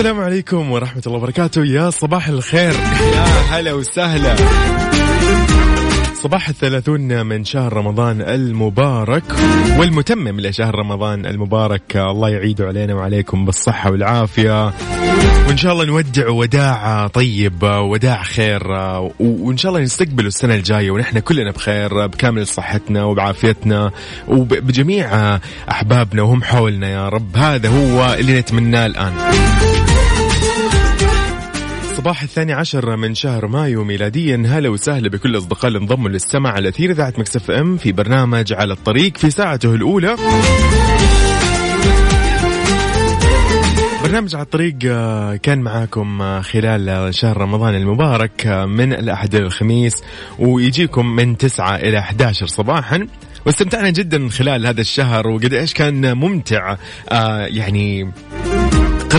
السلام عليكم ورحمة الله وبركاته. يا صباح الخير. يا هلا وسهلا. صباح الثلاثون من شهر رمضان المبارك والمتمم لشهر رمضان المبارك. الله يعيده علينا وعليكم بالصحة والعافية. وإن شاء الله نودع وداع طيب وداع خير وإن شاء الله نستقبل السنة الجاية ونحن كلنا بخير بكامل صحتنا وبعافيتنا وبجميع أحبابنا وهم حولنا. يا رب هذا هو اللي نتمناه الآن. صباح الثاني عشر من شهر مايو ميلاديا. هلا وسهلا بكل الاصدقاء اللي انضموا للسمع على اثير اذاعه مكسف إم في برنامج على الطريق في ساعته الأولى. برنامج على الطريق آه، كان معاكم آه، خلال شهر رمضان المبارك آه، من الأحد الخميس ويجيكم من 9 إلى 11 صباحا. واستمتعنا جدا خلال هذا الشهر وقد إيش كان ممتع يعني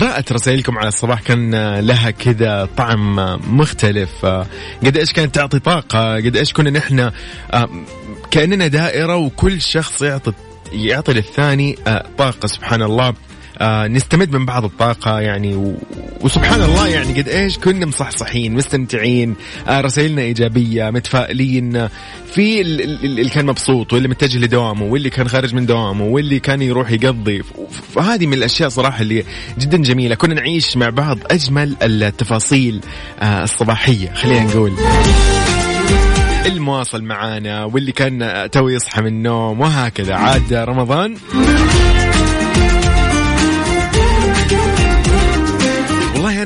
قراءة رسائلكم على الصباح كان لها كذا طعم مختلف. قد إيش كانت تعطي طاقة؟ قد إيش كنا نحن كأننا دائرة وكل شخص يعطي يعطي للثاني طاقة سبحان الله. آه نستمد من بعض الطاقة يعني و... وسبحان الله يعني قد إيش كنا مصحصحين مستمتعين آه رسائلنا إيجابية متفائلين في اللي كان مبسوط واللي متجه لدوامه واللي كان خارج من دوامه واللي كان يروح يقضي فهذه من الأشياء صراحة اللي جدا جميلة. كنا نعيش مع بعض أجمل التفاصيل آه الصباحية خلينا نقول. المواصل معانا واللي كان تو يصحى من النوم وهكذا. عاد رمضان.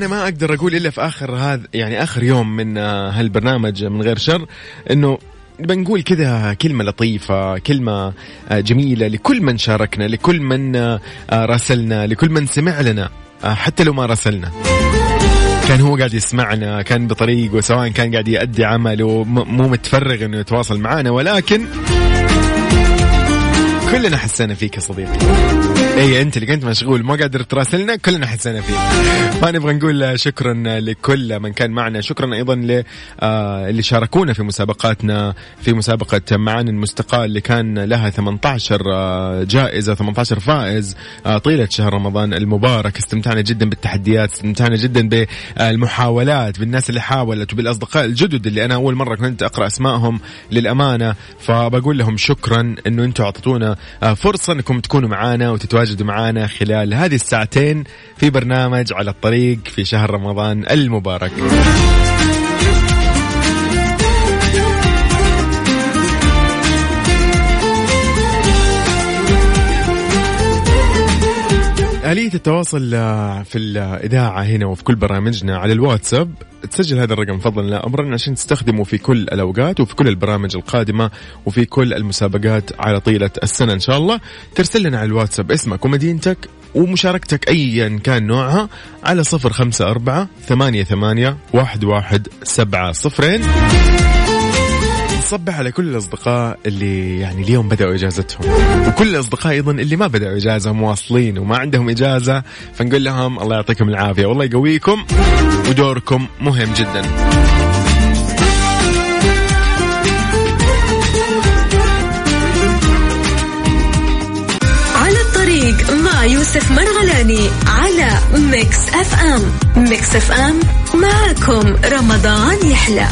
أنا ما أقدر أقول إلا في آخر هذا يعني آخر يوم من آه، هالبرنامج من غير شر إنه بنقول كذا كلمة لطيفة كلمة آه، جميلة لكل من شاركنا لكل من آه، راسلنا لكل من سمع لنا حتى لو ما راسلنا. كان هو قاعد يسمعنا كان بطريقه سواء كان قاعد يؤدي عمله مو متفرغ إنه يتواصل معنا ولكن كلنا حسينا فيك يا صديقي. اي انت اللي كنت مشغول ما قادر تراسلنا كلنا حسينا ما نبغى نقول شكرا لكل من كان معنا. شكرا أيضا آه، اللي شاركونا في مسابقاتنا في مسابقة معان المستقاة اللي كان لها 18 آه، جائزة 18 فائز آه، طيلة شهر رمضان المبارك. استمتعنا جدا بالتحديات استمتعنا جدا بالمحاولات بالناس اللي حاولت وبالأصدقاء الجدد اللي أنا أول مرة كنت أقرأ أسمائهم للأمانة. فبقول لهم شكرا إنه أنتم اعطيتونا فرصة إنكم تكونوا معنا وتتواجدوا تتواجدوا معنا خلال هذه الساعتين في برنامج على الطريق في شهر رمضان المبارك. آلية التواصل آه، في الإذاعة هنا وفي كل برامجنا على الواتساب. تسجل هذا الرقم فضلا لا أمرا عشان تستخدمه في كل الأوقات وفي كل البرامج القادمة وفي كل المسابقات على طيلة السنة إن شاء الله. ترسل لنا على الواتساب اسمك ومدينتك ومشاركتك أيا كان نوعها على صفر خمسة أربعة ثمانية ثمانية واحد واحد سبعة صفرين. نصبح على كل الأصدقاء اللي يعني اليوم بدأوا إجازتهم. وكل الأصدقاء أيضا اللي ما بدأوا إجازة مواصلين وما عندهم إجازة فنقول لهم الله يعطيكم العافية. والله يقويكم ودوركم مهم جدا. على الطريق مع يوسف مرغلاني على Mix FM. Mix FM معكم رمضان يحلى.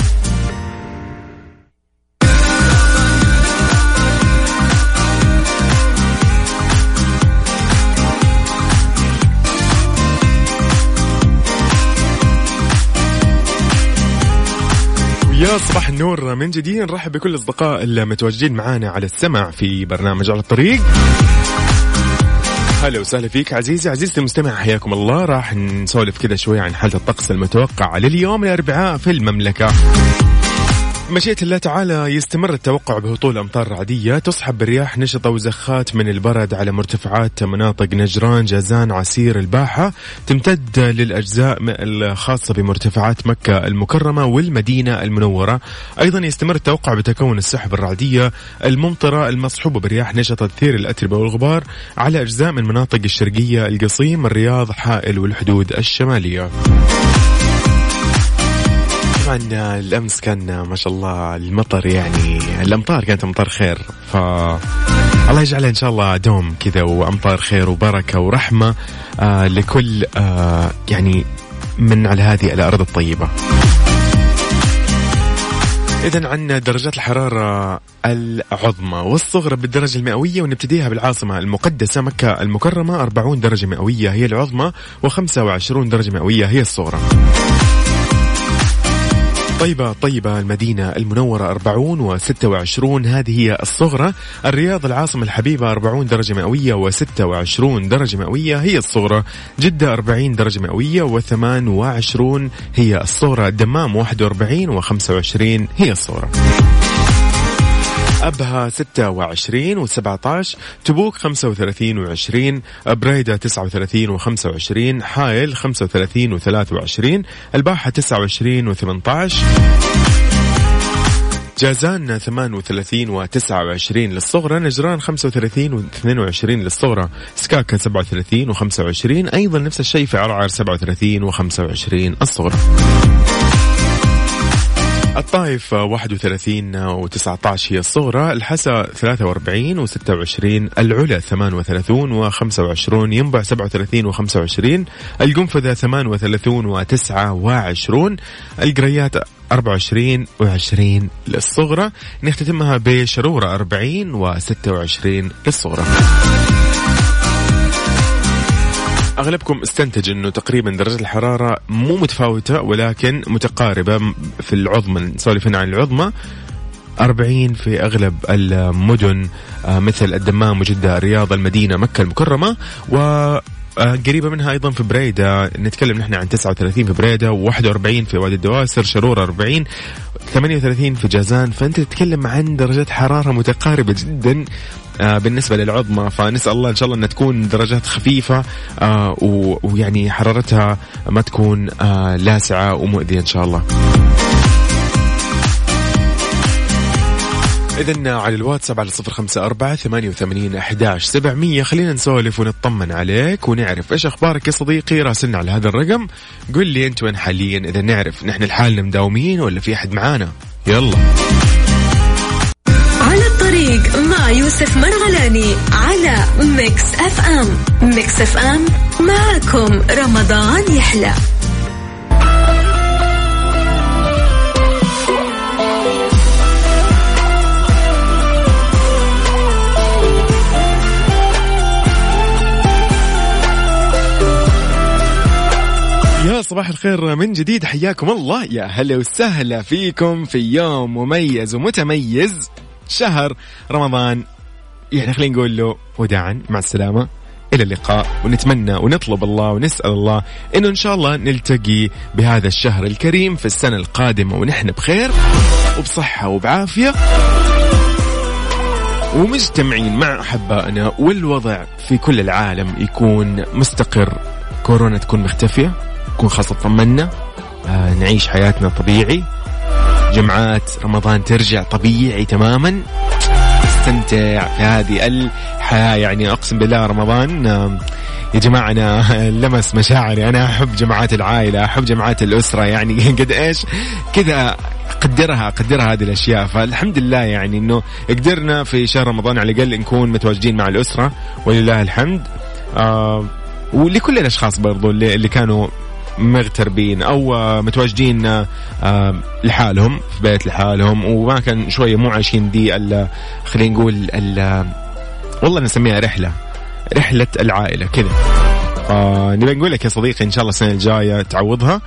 يا صباح النور من جديد نرحب بكل الأصدقاء المتواجدين معانا على السمع في برنامج على الطريق. هلا وسهلا فيك عزيزي. عزيزتي المستمع حياكم الله. راح نسولف كذا شوي عن حالة الطقس المتوقعة لليوم الأربعاء في المملكة. مشيئة الله تعالى يستمر التوقع بهطول أمطار رعدية تصحب برياح نشطة وزخات من البرد على مرتفعات مناطق نجران جازان عسير الباحة. تمتد للأجزاء الخاصة بمرتفعات مكة المكرمة والمدينة المنورة. أيضا يستمر التوقع بتكون السحب الرعدية الممطرة المصحوبة برياح نشطة تثير الأتربة والغبار على أجزاء من مناطق الشرقية القصيم الرياض حائل والحدود الشمالية. طبعا الأمس كان ما شاء الله المطر يعني الأمطار كانت أمطار خير ف الله يجعلها إن شاء الله دوم كذا وأمطار خير وبركة ورحمة آه لكل آه يعني من على هذه الأرض الطيبة. إذا عن درجات الحرارة العظمى والصغرى بالدرجة المئوية ونبتديها بالعاصمة المقدسة مكة المكرمة 40 درجة مئوية هي العظمى و25 درجة مئوية هي الصغرى. طيبة طيبة المدينة المنورة 40 و26 هذه هي الصغرى. الرياض العاصمة الحبيبة 40 درجة مئوية و26 درجة مئوية. هي الصغرى. جدة 40 درجة مئوية و28 هي الصغرى. الدمام 41 و25 هي الصغرى. أبها 26 و17 تبوك 35 و20 بريدة 39 و25 حائل 35 و23 ألباحة 29 و18 جازان 38 و 29 للصغرى نجران 35 و 22 للصغرى سكاكا 37 و 25 أيضا نفس الشيء في عرعر 37 و 25 الصغرى. الطائف 31 و19 هي الصغرى الحسا 43 و26 العلا 38 و25 ينبع 37 و25 القنفذة 38 و29 القريات 24 و20 للصغرى نختتمها بشرورة 40 و26 للصغرى. أغلبكم استنتج إنه تقريبا درجه الحرارة مو متفاوتة ولكن متقاربة في العظمى نسولف عن العظمى. 40 في أغلب المدن آه، مثل الدمام وجدة الرياض المدينة مكة المكرمة. و آه، قريبة منها أيضا في بريدة. نتكلم نحن عن 39 في بريدة و41 في وادي الدواسر شرور 40 38 في جازان فأنت تتكلم عن درجات حرارة متقاربة جدا آه بالنسبة للعظمى. فنسأل الله إن شاء الله أنها تكون درجات خفيفة آه ويعني حرارتها ما تكون آه لاسعة ومؤذية إن شاء الله. إذا على الواتساب على صفر خمسة أربعة ثمانية وثمانين أحداش سبعمية. خلينا نسولف ونطمن عليك ونعرف إيش أخبارك يا صديقي. راسلنا على هذا الرقم. قل لي أنت وين حاليا إذا نعرف نحن لحالنا مداومين ولا في أحد معانا. يلا. على الطريق مع يوسف مرغلاني على Mix FM. Mix FM معكم رمضان يحلى. صباح الخير من جديد. حياكم الله. يا هلا وسهلا فيكم في يوم مميز ومتميز. شهر رمضان. يعني خلينا نقول له وداعا. مع السلامة. إلى اللقاء. ونتمنى ونطلب الله ونسأل الله إنه إن شاء الله نلتقي بهذا الشهر الكريم في السنة القادمة. ونحن بخير. وبصحة وبعافية. ومجتمعين مع أحبائنا. والوضع في كل العالم يكون مستقر. كورونا تكون مختفية. نكون خلاص اطمنا آه نعيش حياتنا طبيعي. جمعات رمضان ترجع طبيعي تماما. استمتع في هذه الحياة. يعني أقسم بالله رمضان آه يا جماعة أنا لمس مشاعري. أنا أحب جماعات العائلة أحب جماعات الأسرة. يعني قد إيش كذا أقدرها أقدرها هذه الأشياء. فالحمد لله يعني أنه قدرنا في شهر رمضان على الأقل نكون متواجدين مع الأسرة ولله الحمد. آه ولكل الأشخاص برضو اللي, اللي كانوا مغتربين أو متواجدين آه، لحالهم في بيت لحالهم وما كان شوية مو عايشين دي خلينا نقول والله نسميها رحلة رحلة العائلة كذا. فنبي نقول لك يا صديقي إن شاء الله السنة الجاية تعوضها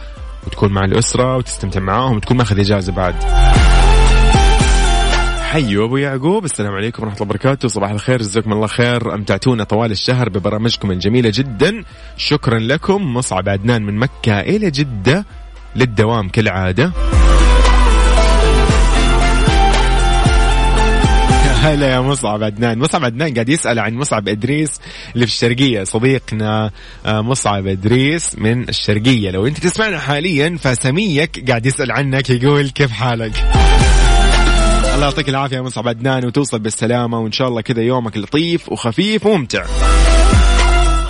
وتكون مع الأسرة وتستمتع معاهم وتكون ماخذ إجازة بعد. حيو أبو يعقوب. السلام عليكم ورحمة الله وبركاته. صباح الخير جزاكم الله خير. أمتعتونا طوال الشهر ببرامجكم الجميلة جدا. شكرا لكم. مصعب عدنان من مكة إلى جدة للدوام كالعادة. هلا يا مصعب عدنان. مصعب عدنان قاعد يسأل عن مصعب إدريس اللي في الشرقية. صديقنا آه، مصعب إدريس من الشرقية. لو أنت تسمعنا حاليا فسميك قاعد يسأل عنك يقول كيف حالك؟ الله يعطيك العافية يا مصعب عدنان وتوصل بالسلامة وإن شاء الله كذا يومك لطيف وخفيف وممتع.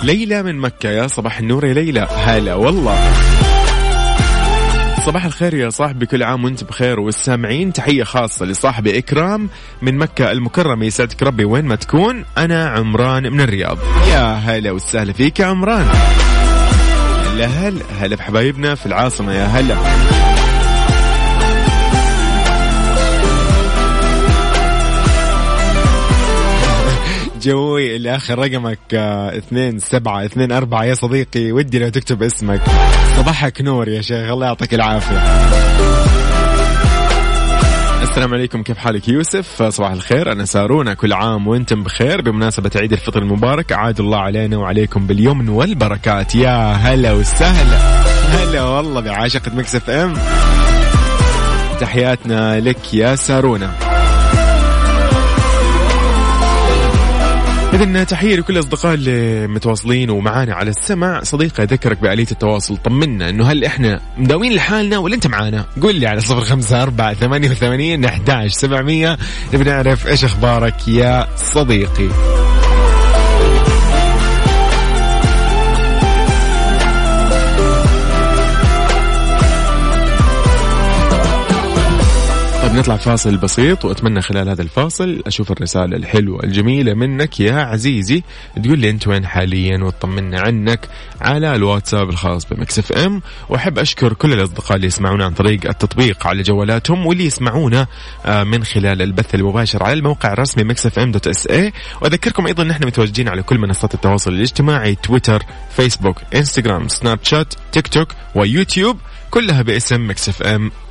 ليلى من مكة يا صباح النور يا ليلى. هلا والله. صباح الخير يا صاحبي كل عام وأنت بخير. والسامعين تحية خاصة لصاحبي إكرام من مكة المكرمة يسعدك ربي وين ما تكون. أنا عمران من الرياض. يا هلا وسهلا فيك يا عمران. هلا هلا هلا بحبايبنا في العاصمة يا هلا. جوي اللي اخر رقمك آه، اثنين سبعة اثنين أربعة. يا صديقي ودي لو تكتب اسمك. صباحك نور يا شيخ الله يعطيك العافية. السلام عليكم كيف حالك؟ يوسف صباح الخير. أنا سارونا كل عام وأنتم بخير. بمناسبة عيد الفطر المبارك عاد الله علينا وعليكم باليمن والبركات. يا هلا وسهلا. هلا والله بعاشقة مكسف ام. تحياتنا لك يا سارونا. إذا تحية لكل الأصدقاء اللي متواصلين ومعانا على السمع. صديقي أذكرك بآلية التواصل. طمنا إنه هل إحنا مداومين لحالنا ولا أنت معانا؟ قول لي على صفر خمسة أربعة ثمانية وثمانين أحداش سبعمية. نبي نعرف إيش أخبارك يا صديقي. نطلع فاصل بسيط وأتمنى خلال هذا الفاصل أشوف الرسالة الحلوة الجميلة منك يا عزيزي. تقول لي أنت وين حاليا؟ وتطمنا عنك على الواتساب الخاص ب Mix FM. وأحب أشكر كل الأصدقاء اللي يسمعونا عن طريق التطبيق على جوالاتهم واللي يسمعونا آه، من خلال البث المباشر على الموقع الرسمي Mix FM dot SA وأذكركم أيضا ان إحنا متواجدين على كل منصات التواصل الاجتماعي تويتر فيسبوك إنستغرام سناب شات تيك توك ويوتيوب كلها باسم Mix FM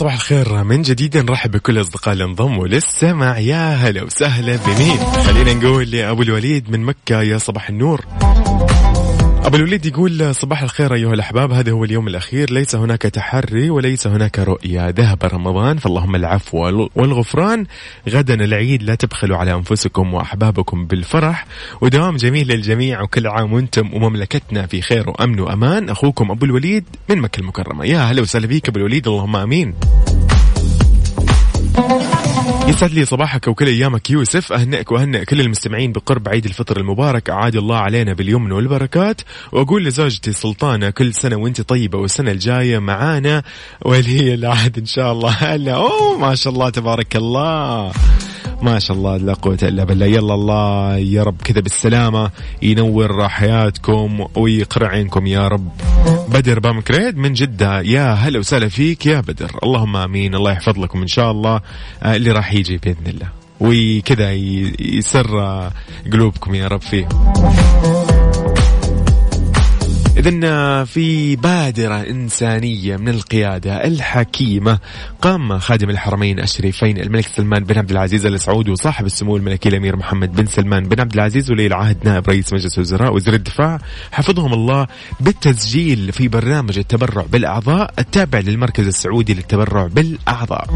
صباح الخير من جديد نرحب بكل الاصدقاء اللي انضموا للسمع يا هلا وسهلا بمين؟ خلينا نقول لأبو الوليد من مكة. يا صباح النور. أبو الوليد يقول صباح الخير أيها الأحباب هذا هو اليوم الأخير. ليس هناك تحري وليس هناك رؤية. ذهب رمضان فاللهم العفو والغفران غدا العيد لا تبخلوا على أنفسكم وأحبابكم بالفرح. ودوام جميل للجميع وكل عام وأنتم ومملكتنا في خير وأمن وأمان. أخوكم أبو الوليد من مكة المكرمة. يا هلا وسهلا بك أبو الوليد اللهم آمين. يسعد لي صباحك وكل أيامك يوسف. أهنئك وأهنئ كل المستمعين بقرب عيد الفطر المبارك. أعاد الله علينا باليمن والبركات. وأقول لزوجتي سلطانة كل سنة وأنت طيبة والسنة الجاية معانا. ولي العهد إن شاء الله. هلا. أوه ما شاء الله تبارك الله. ما شاء الله لا قوة إلا بالله. يلا الله يا رب كذا بالسلامة. ينور حياتكم ويقرع عينكم يا رب. بدر بامكريد من جدة. يا هلا وسهلا فيك يا بدر. اللهم آمين. الله يحفظ لكم إن شاء الله. آه، اللي راح يجي بإذن الله. وكذا يسر قلوبكم يا رب فيه. إذن في بادرة إنسانية من القيادة الحكيمة قام خادم الحرمين الشريفين الملك سلمان بن عبد العزيز ال سعود وصاحب السمو الملكي الأمير محمد بن سلمان بن عبد العزيز ولي العهد نائب رئيس مجلس الوزراء وزير الدفاع. حفظهم الله بالتسجيل في برنامج التبرع بالأعضاء التابع للمركز السعودي للتبرع بالأعضاء.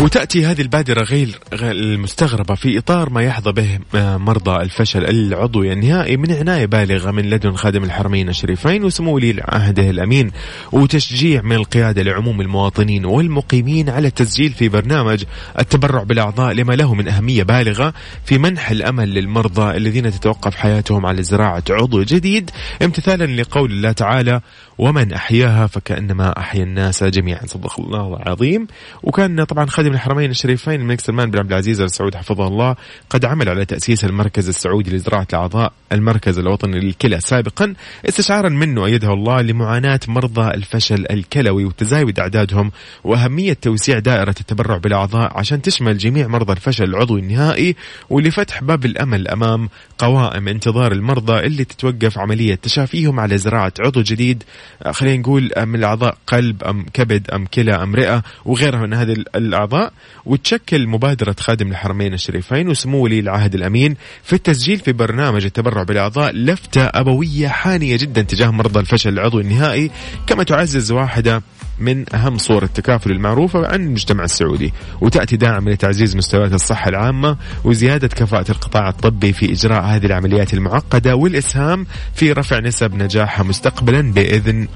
وتأتي هذه البادرة غير المستغربة في إطار ما يحظى به مرضى الفشل العضوي النهائي من عناية بالغة من لدن خادم الحرمين الشريفين وسمو ولي عهده الأمين وتشجيع من القيادة لعموم المواطنين والمقيمين على التسجيل في برنامج التبرع بالأعضاء لما له من أهمية بالغة في منح الأمل للمرضى الذين تتوقف حياتهم على زراعة عضو جديد امتثالا لقول الله تعالى ومن أحياها فكأنما أحيا الناس جميعا صدق الله العظيم. وكان طبعا خادم الحرمين الشريفين الملك سلمان بن عبد العزيز ال سعود حفظه الله قد عمل على تأسيس المركز السعودي لزراعة الأعضاء. المركز الوطني للكلى. سابقا استشعارا منه أيده الله لمعاناة مرضى الفشل الكلوي وتزايد أعدادهم وأهمية توسيع دائرة التبرع بالأعضاء عشان تشمل جميع مرضى الفشل العضوي النهائي ولفتح باب الأمل أمام قوائم انتظار المرضى اللي تتوقف عملية تشافيهم على زراعة عضو جديد. خلينا نقول من الأعضاء قلب أم كبد أم كلى أم رئة وغيرها من هذه الأعضاء. وتشكل مبادرة خادم الحرمين الشريفين وسمو ولي العهد الأمين في التسجيل في برنامج التبرع بالأعضاء لفتة أبوية حانية جدا تجاه مرضى الفشل العضوي النهائي. كما تعزز واحدة من أهم صور التكافل المعروفة عن المجتمع السعودي وتأتي داعم لتعزيز مستويات الصحة العامة وزيادة كفاءة القطاع الطبي في إجراء هذه العمليات المعقدة والإسهام في رفع نسب نجاحها مستقبلا بإذن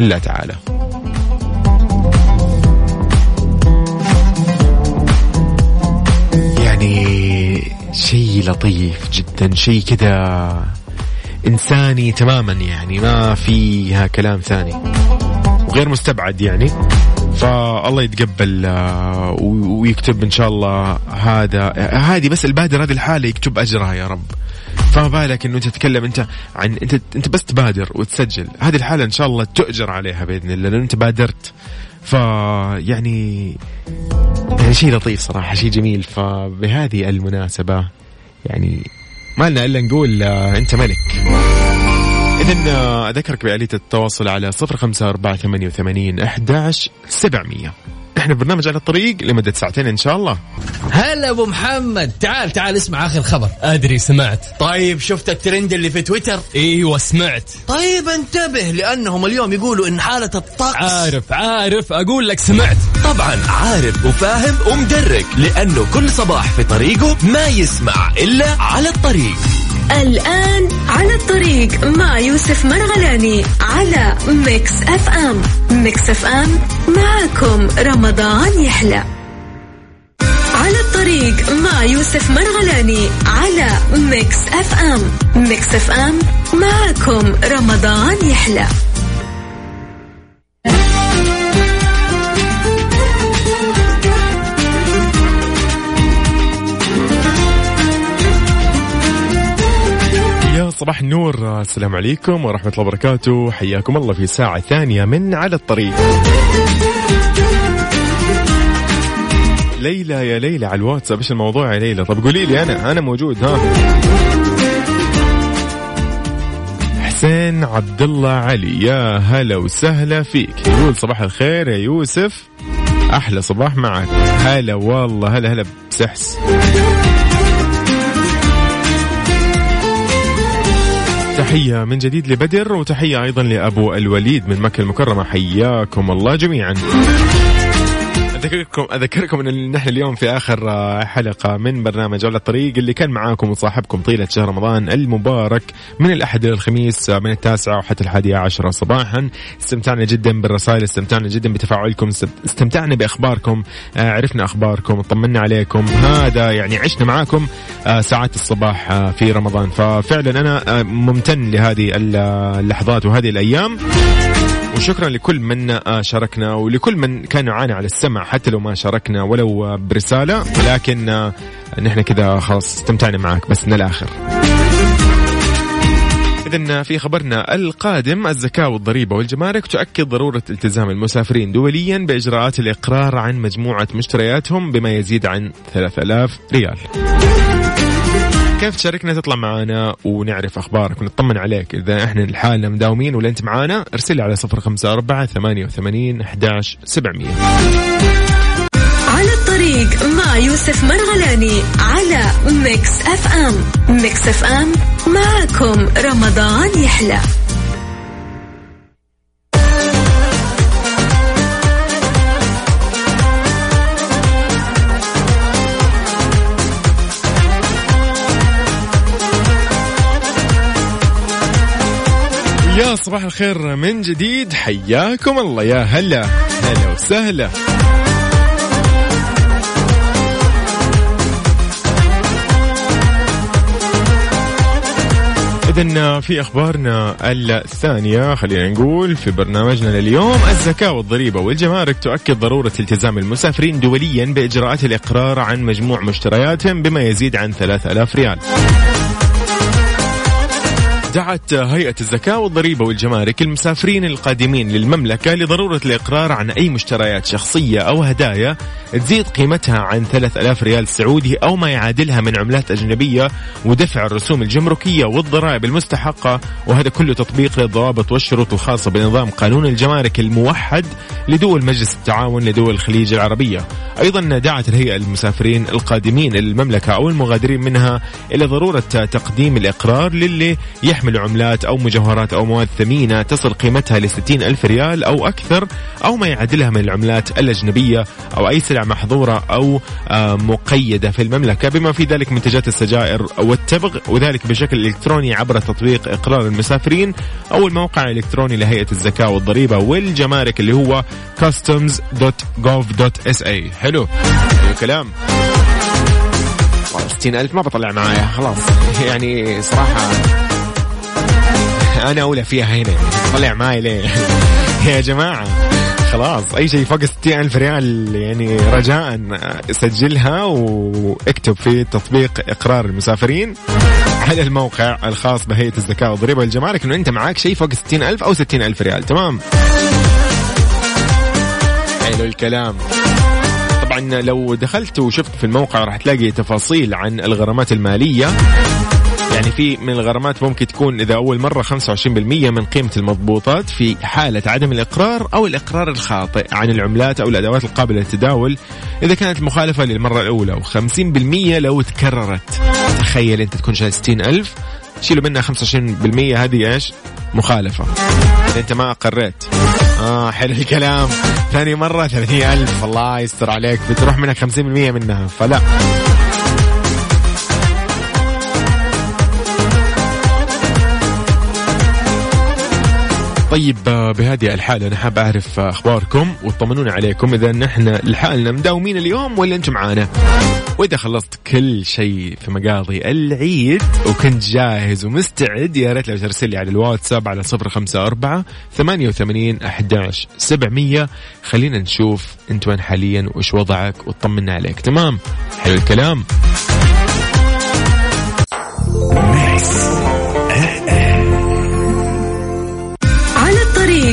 الله تعالى. شيء لطيف جدا شيء كذا إنساني تماما يعني ما فيها كلام ثاني. وغير مستبعد يعني. فالله يتقبل آه، ويكتب إن شاء الله هذا. هذه بس البادره هذه الحالة يكتب أجرها يا رب. فما بالك إنه تتكلم أنت عن انت أنت بس تبادر وتسجل. هذه الحالة إن شاء الله تؤجر عليها بإذن الله لأن أنت بادرت. فيعني يعني شيء لطيف صراحة شيء جميل. فبهذه المناسبة يعني ما لنا إلا نقول آه، أنت ملك. إذا آه، أذكرك بآلية التواصل على صفر خمسة أربعة ثمانية وثمانين أحداش سبعمية. إحنا برنامج على الطريق لمدة ساعتين إن شاء الله. هلا أبو محمد. تعال تعال اسمع آخر خبر. أدري سمعت. طيب شفت الترند اللي في تويتر؟ إيوه سمعت. طيب انتبه لأنهم اليوم يقولوا إن حالة الطقس عارف عارف. أقول لك سمعت. طبعا عارف وفاهم ومدرك لأنه كل صباح في طريقه ما يسمع إلا على الطريق. الآن على الطريق مع يوسف مرغلاني على Mix FM. Mix FM معكم رمضان يحلى. على الطريق مع يوسف مرغلاني على Mix FM. Mix FM معكم رمضان يحلى. صباح النور. السلام عليكم ورحمة الله وبركاته. حياكم الله في ساعة ثانية من على الطريق. ليلى يا ليلى على الواتساب. إيش الموضوع يا ليلى؟ طب قولي لي أنا أنا موجود ها. حسين عبد الله علي يا هلا وسهلا فيك. يقول صباح الخير يا يوسف. أحلى صباح معك. هلا والله هلا هلا بسحس. تحية من جديد لبدر وتحية أيضا لأبو الوليد من مكة المكرمة. حياكم الله جميعا. اذكركم أذكركم إن نحن اليوم في آخر آه، حلقة من برنامج على الطريق اللي كان معاكم وصاحبكم طيلة شهر رمضان المبارك من الأحد إلى الخميس آه، من التاسعه وحتى الحادية عشرة صباحا. استمتعنا جدا بالرسائل استمتعنا جدا بتفاعلكم استمتعنا بأخباركم آه، عرفنا أخباركم طمنا عليكم. هذا يعني عشنا معاكم ساعات الصباح في رمضان. ففعلا أنا ممتن لهذه اللحظات وهذه الأيام. وشكرا لكل من آه، شاركنا ولكل من كان يعاني على السمع حتى لو ما شاركنا ولو برسالة ولكن آه، نحن كذا خلاص استمتعنا معك بس من الآخر. إذا في خبرنا القادم الزكاة والضريبة والجمارك. تؤكد ضرورة التزام المسافرين دوليا بإجراءات الإقرار عن مجموعة مشترياتهم بما يزيد عن 3000 ريال. كيف تشاركنا تطلع معنا ونعرف أخبارك ونطمن عليك إذا إحنا لحالنا مداومين ولا أنت معانا؟ أرسل على صفر خمسة أربعة ثمانية وثمانين أحداش سبعمية. على الطريق مع يوسف مرغلاني على Mix FM. Mix FM معكم رمضان يحلى. يا صباح الخير من جديد. حياكم الله. يا هلا هلا وسهلا. إذا في أخبارنا الثانية. خلينا نقول في برنامجنا لليوم الزكاة والضريبة والجمارك تؤكد ضرورة التزام المسافرين دوليا بإجراءات الإقرار عن مجموع مشترياتهم بما يزيد عن 3000 ريال. دعت هيئة الزكاة والضريبة والجمارك المسافرين القادمين للمملكة لضرورة الإقرار عن أي مشتريات شخصية أو هدايا تزيد قيمتها عن 3000 ريال سعودي أو ما يعادلها من عملات أجنبية ودفع الرسوم الجمركية والضرائب المستحقة. وهذا كله تطبيق للضوابط والشروط الخاصة بنظام قانون الجمارك الموحد لدول مجلس التعاون لدول الخليج العربية. أيضا دعت الهيئة المسافرين القادمين للمملكة أو المغادرين منها إلى ضرورة تقديم الإقرار للي يحملوا عملات أو مجوهرات أو مواد ثمينة تصل قيمتها ل ألف ريال أو أكثر أو ما يعادلها من العملات الأجنبية أو أي سلع محظورة أو آه، مقيدة في المملكة. بما في ذلك منتجات السجائر والتبغ وذلك بشكل إلكتروني عبر تطبيق إقرار المسافرين أو الموقع الإلكتروني لهيئة الزكاة والضريبة والجمارك اللي هو customs.gov.sa حلو. كلام. ستين ألف ما بطلع معايا خلاص. يعني صراحة أنا أولى فيها هنا. طلع معي ليه؟ يا جماعة خلاص. أي شيء فوق 60 ألف ريال يعني رجاء. سجلها واكتب في تطبيق إقرار المسافرين على الموقع الخاص بهيئة الزكاة والضريبة والجمارك إنه أنت معاك شيء فوق 60 ألف أو 60 ألف ريال. تمام؟ حلو الكلام. طبعا لو دخلت وشفت في الموقع راح تلاقي تفاصيل عن الغرامات المالية. يعني في من الغرامات ممكن تكون إذا أول مرة 25% من قيمة المضبوطات في حالة عدم الإقرار أو الإقرار الخاطئ عن العملات أو الأدوات القابلة للتداول. إذا كانت المخالفة للمرة الأولى و50% لو تكررت. تخيل أنت تكون شايل 60 ألف شيلوا منها 25% هذه إيش؟ مخالفة. إذا أنت ما أقريت آه حلو الكلام. ثاني مرة 30 ألف الله يستر عليك. بتروح منك 50% منها فلا. طيب آه، بهذه الحالة أنا حاب أعرف آه، أخباركم وتطمنون عليكم. إذا نحن لحالنا مداومين اليوم ولا أنتم معانا؟ وإذا خلصت كل شيء في مقاضي العيد وكنت جاهز ومستعد يا ريت لو ترسل لي على الواتساب على صفر خمسة أربعة ثمانية وثمانين أحداش سبعمية. خلينا نشوف أنت وين حاليا وإيش وضعك وطمنا عليك. تمام؟ حلو الكلام.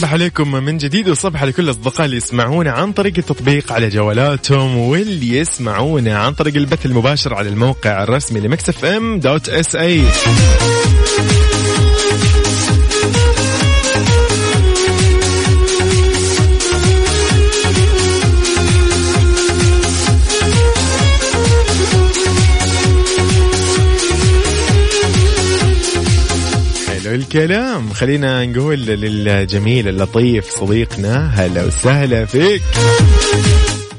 صبح عليكم من جديد وصبح على كل الاصدقاء اللي يسمعونا عن طريق التطبيق على جوالاتهم واللي يسمعونا عن طريق البث المباشر على الموقع الرسمي ل Mix FM dot SA. الكلام خلينا نقول للجميل اللطيف صديقنا هلا وسهلا فيك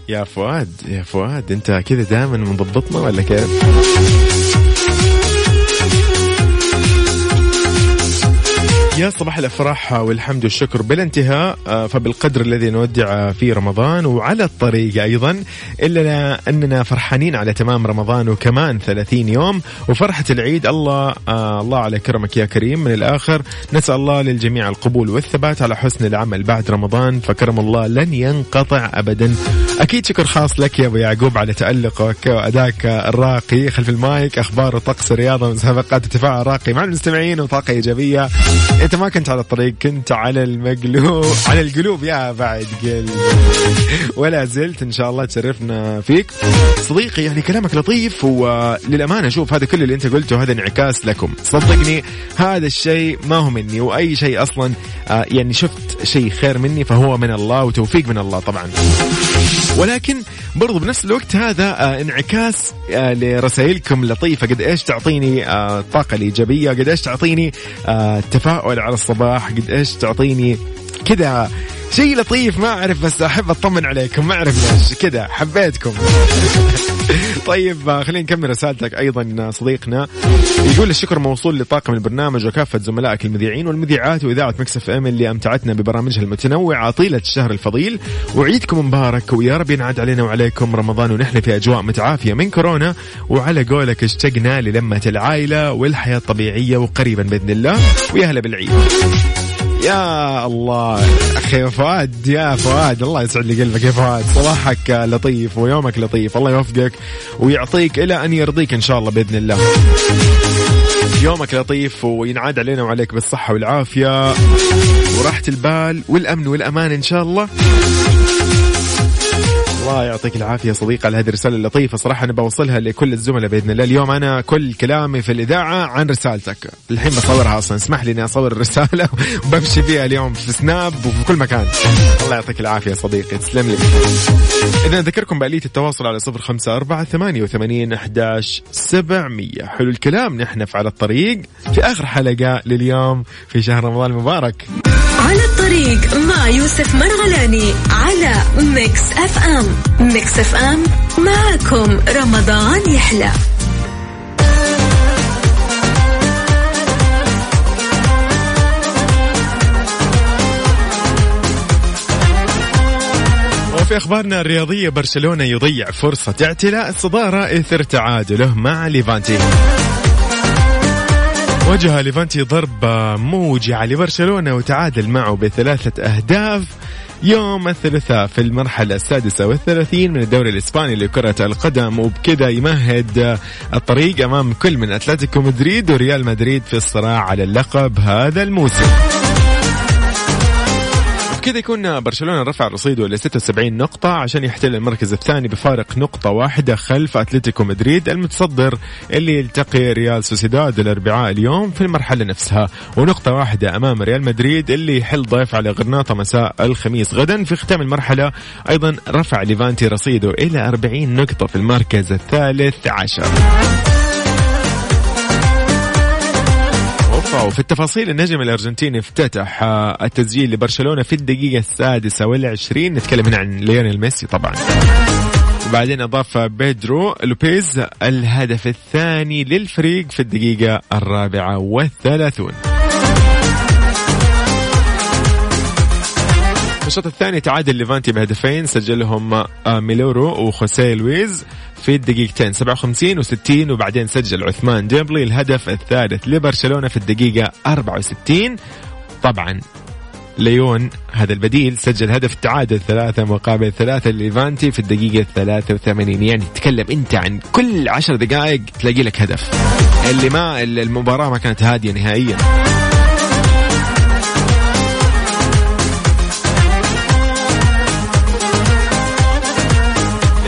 يا فؤاد يا فؤاد انت كذا دائما مضبطنا ولا كيف؟ يا صباح الأفراح والحمد والشكر بلا انتهاء آه، فبالقدر الذي نودع في رمضان وعلى الطريق أيضا إلا أننا فرحانين على تمام رمضان وكمان 30 يوم وفرحة العيد الله آه الله على كرمك يا كريم. من الآخر نسأل الله للجميع القبول والثبات على حسن العمل بعد رمضان فكرم الله لن ينقطع ابدا. أكيد شكر خاص لك يا أبو يعقوب على تألقك وادائك الراقي. خلف المايك أخبار وطقس الرياضة مسابقات وتفاعل راقي مع المستمعين وطاقة إيجابية. أنت ما كنت على الطريق كنت على المقلوب على القلوب يا بعد قلب ولا زلت إن شاء الله تشرفنا فيك. صديقي يعني كلامك لطيف وللأمانة شوف هذا كل اللي أنت قلته هذا انعكاس لكم. صدقني هذا الشيء ما هو مني وأي شيء أصلا آه، يعني شفت شيء خير مني فهو من الله وتوفيق من الله طبعا. ولكن برضو بنفس الوقت هذا آه، انعكاس آه، لرسائلكم لطيفة قد إيش تعطيني آه، الطاقة الإيجابية؟ قد إيش تعطيني آه، تفاؤل على الصباح؟ قد إيش تعطيني كذا. شيء لطيف ما أعرف بس أحب أطمن عليكم ما أعرف ليش. كذا حبيتكم. طيب خلينا نكمل رسالتك. أيضا صديقنا يقول الشكر موصول لطاقم البرنامج وكافة زملائك المذيعين والمذيعات وإذاعة مكسف إم اللي أمتعتنا ببرامجها المتنوعة طيلة الشهر الفضيل. وعيدكم مبارك ويا رب ينعاد علينا وعليكم رمضان ونحن في أجواء متعافية من كورونا. وعلى قولك اشتقنا للمة العائلة والحياة الطبيعية وقريبا بإذن الله. ويا هلا بالعيد. يا الله. أخي فؤاد يا فؤاد الله يسعد لي قلبك يا فؤاد. صباحك لطيف ويومك لطيف. الله يوفقك ويعطيك إلى أن يرضيك إن شاء الله بإذن الله. يومك لطيف وينعاد علينا وعليك بالصحة والعافية. وراحة البال والأمن والأمان إن شاء الله. الله يعطيك العافية يا صديقي على هذه الرسالة اللطيفة صراحة أنا بوصلها لكل الزملاء بإذن الله. اليوم أنا كل كلامي في الإذاعة عن رسالتك. الحين بصورها أصلا. اسمح لي أني أصور الرسالة وبمشي فيها اليوم في سناب وفي كل مكان. الله يعطيك العافية يا صديقي. تسلم لي. إذا أذكركم بآلية التواصل على صفر خمسة أربعة ثمانية وثمانين أحداش سبعمية. حلو الكلام. نحن في على الطريق في آخر حلقة لليوم في شهر رمضان المبارك. الطريق مع يوسف مرغلاني على Mix FM. Mix FM معكم رمضان يحلى. وفي أخبارنا الرياضية برشلونة يضيع فرصة اعتلاء الصدارة إثر تعادله مع ليفانتي. واجه ليفانتي ضربة موجعة لبرشلونة وتعادل معه بثلاثة أهداف يوم الثلاثاء في المرحلة السادسة والثلاثين من الدوري الإسباني لكرة القدم. وبكذا يمهد الطريق أمام كل من أتلتيكو مدريد وريال مدريد في الصراع على اللقب هذا الموسم. بكذا يكون برشلونة رفع رصيده ل 76 نقطة عشان يحتل المركز الثاني بفارق نقطة واحدة خلف أتلتيكو مدريد المتصدر اللي يلتقي ريال سوسيداد الأربعاء اليوم في المرحلة نفسها. ونقطة واحدة أمام ريال مدريد اللي يحل ضيف على غرناطة مساء الخميس. غدا في ختام المرحلة أيضا رفع ليفانتي رصيده إلى 40 نقطة في المركز الثالث عشر. اوبا وفي التفاصيل النجم الأرجنتيني افتتح آه، التسجيل لبرشلونة في الدقيقة السادسة والعشرين. نتكلم هنا عن ليونيل ميسي طبعا. وبعدين أضاف بيدرو لوبيز الهدف الثاني للفريق في الدقيقة الرابعة والثلاثون. الشوط الثاني تعادل ليفانتي بهدفين سجلهم آه، ميليرو وخوسيه لويز في الدقيقتين 57 و60 وبعدين سجل عثمان ديمبلي الهدف الثالث لبرشلونة في الدقيقة 64 طبعا ليون هذا البديل سجل هدف التعادل ثلاثة مقابل ثلاثة ليفانتي في الدقيقة 83 يعني تتكلم أنت عن كل عشر دقائق تلاقي لك هدف. اللي ما المباراة ما كانت هادية نهائيا.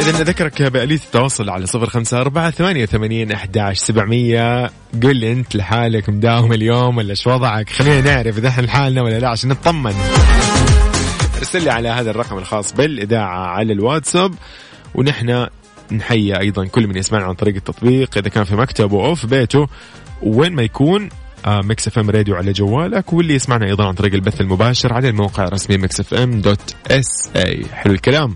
إذا نذكرك بآلية التواصل على صفر خمسة أربعة ثمانية وثمانين أحداش سبعمية. قل لي أنت لحالك مداوم اليوم ولا شو وضعك؟ خلينا نعرف إذا إحنا لحالنا ولا لا عشان نطمن. ارسل لي على هذا الرقم الخاص بالإذاعة على الواتساب ونحن نحيي أيضا كل من يسمعنا عن طريق التطبيق. إذا كان في مكتبه أو في بيته وين ما يكون Mix FM Radio على جوالك. واللي يسمعنا أيضا عن طريق البث المباشر على الموقع الرسمي Mix FM dot SA حلو الكلام.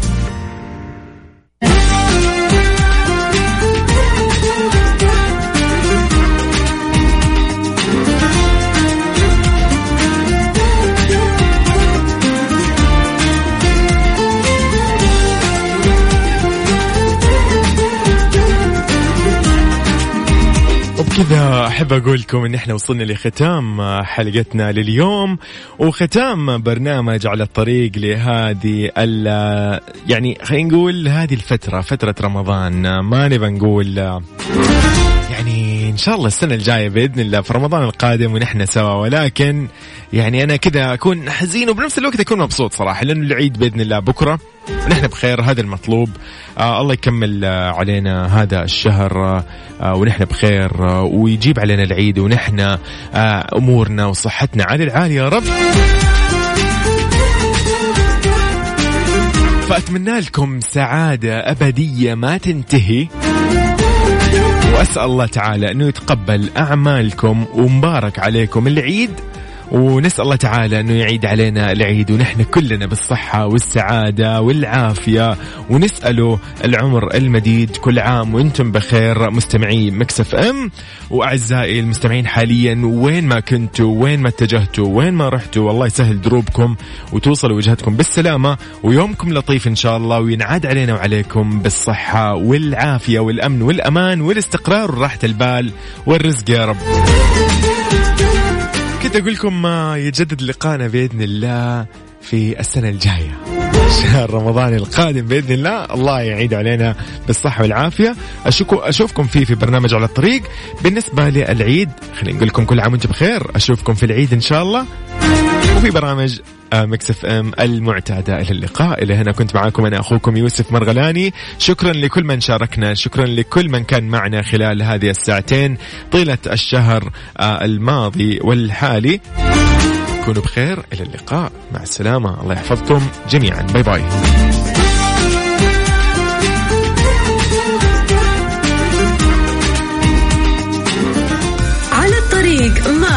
وبكذا أحب أقول لكم إن إحنا وصلنا لختام حلقتنا لليوم وختام برنامج على الطريق لهذه يعني خلينا نقول هذه الفترة فترة رمضان. ما نبغى نقول يعني إن شاء الله السنة الجاية بإذن الله في رمضان القادم ونحن سوا. ولكن يعني أنا كذا أكون حزين وبنفس الوقت أكون مبسوط صراحة لأنه العيد بإذن الله. بكرة ونحن بخير هذا المطلوب. آه الله يكمل آه علينا هذا الشهر آه ونحن بخير آه ويجيب علينا العيد ونحن آه أمورنا وصحتنا. على العالي يا رب. فأتمنى لكم سعادة أبدية ما تنتهي. وأسأل الله تعالى أنه يتقبل أعمالكم ومبارك عليكم. العيد ونسأل الله تعالى أنه يعيد علينا العيد ونحن كلنا بالصحة والسعادة والعافية ونسأله العمر المديد كل عام وأنتم بخير. مستمعي مكسف ام وأعزائي المستمعين حاليا وين ما كنتوا وين ما اتجهتوا وين ما رحتوا والله يسهل دروبكم وتوصلوا وجهتكم بالسلامة ويومكم لطيف إن شاء الله وينعاد علينا وعليكم بالصحة والعافية والأمن والأمان والاستقرار وراحة البال والرزق يا رب. كنت أقول لكم يتجدد لقانا بإذن الله في السنة الجاية. شهر رمضان القادم بإذن الله. الله يعيد علينا بالصحة والعافية. أشوفكم أشوفكم فيه في برنامج على الطريق. بالنسبة للعيد خلينا نقول لكم كل عام وأنتم بخير. أشوفكم في العيد إن شاء الله. وفي برامج Mix FM المعتادة. إلى اللقاء. إلى هنا كنت معاكم أنا أخوكم يوسف مرغلاني. شكرا لكل من شاركنا. شكرا لكل من كان معنا خلال هذه الساعتين طيلة الشهر آه، الماضي والحالي. كونوا بخير. إلى اللقاء. مع السلامة. الله يحفظكم جميعا. bye bye.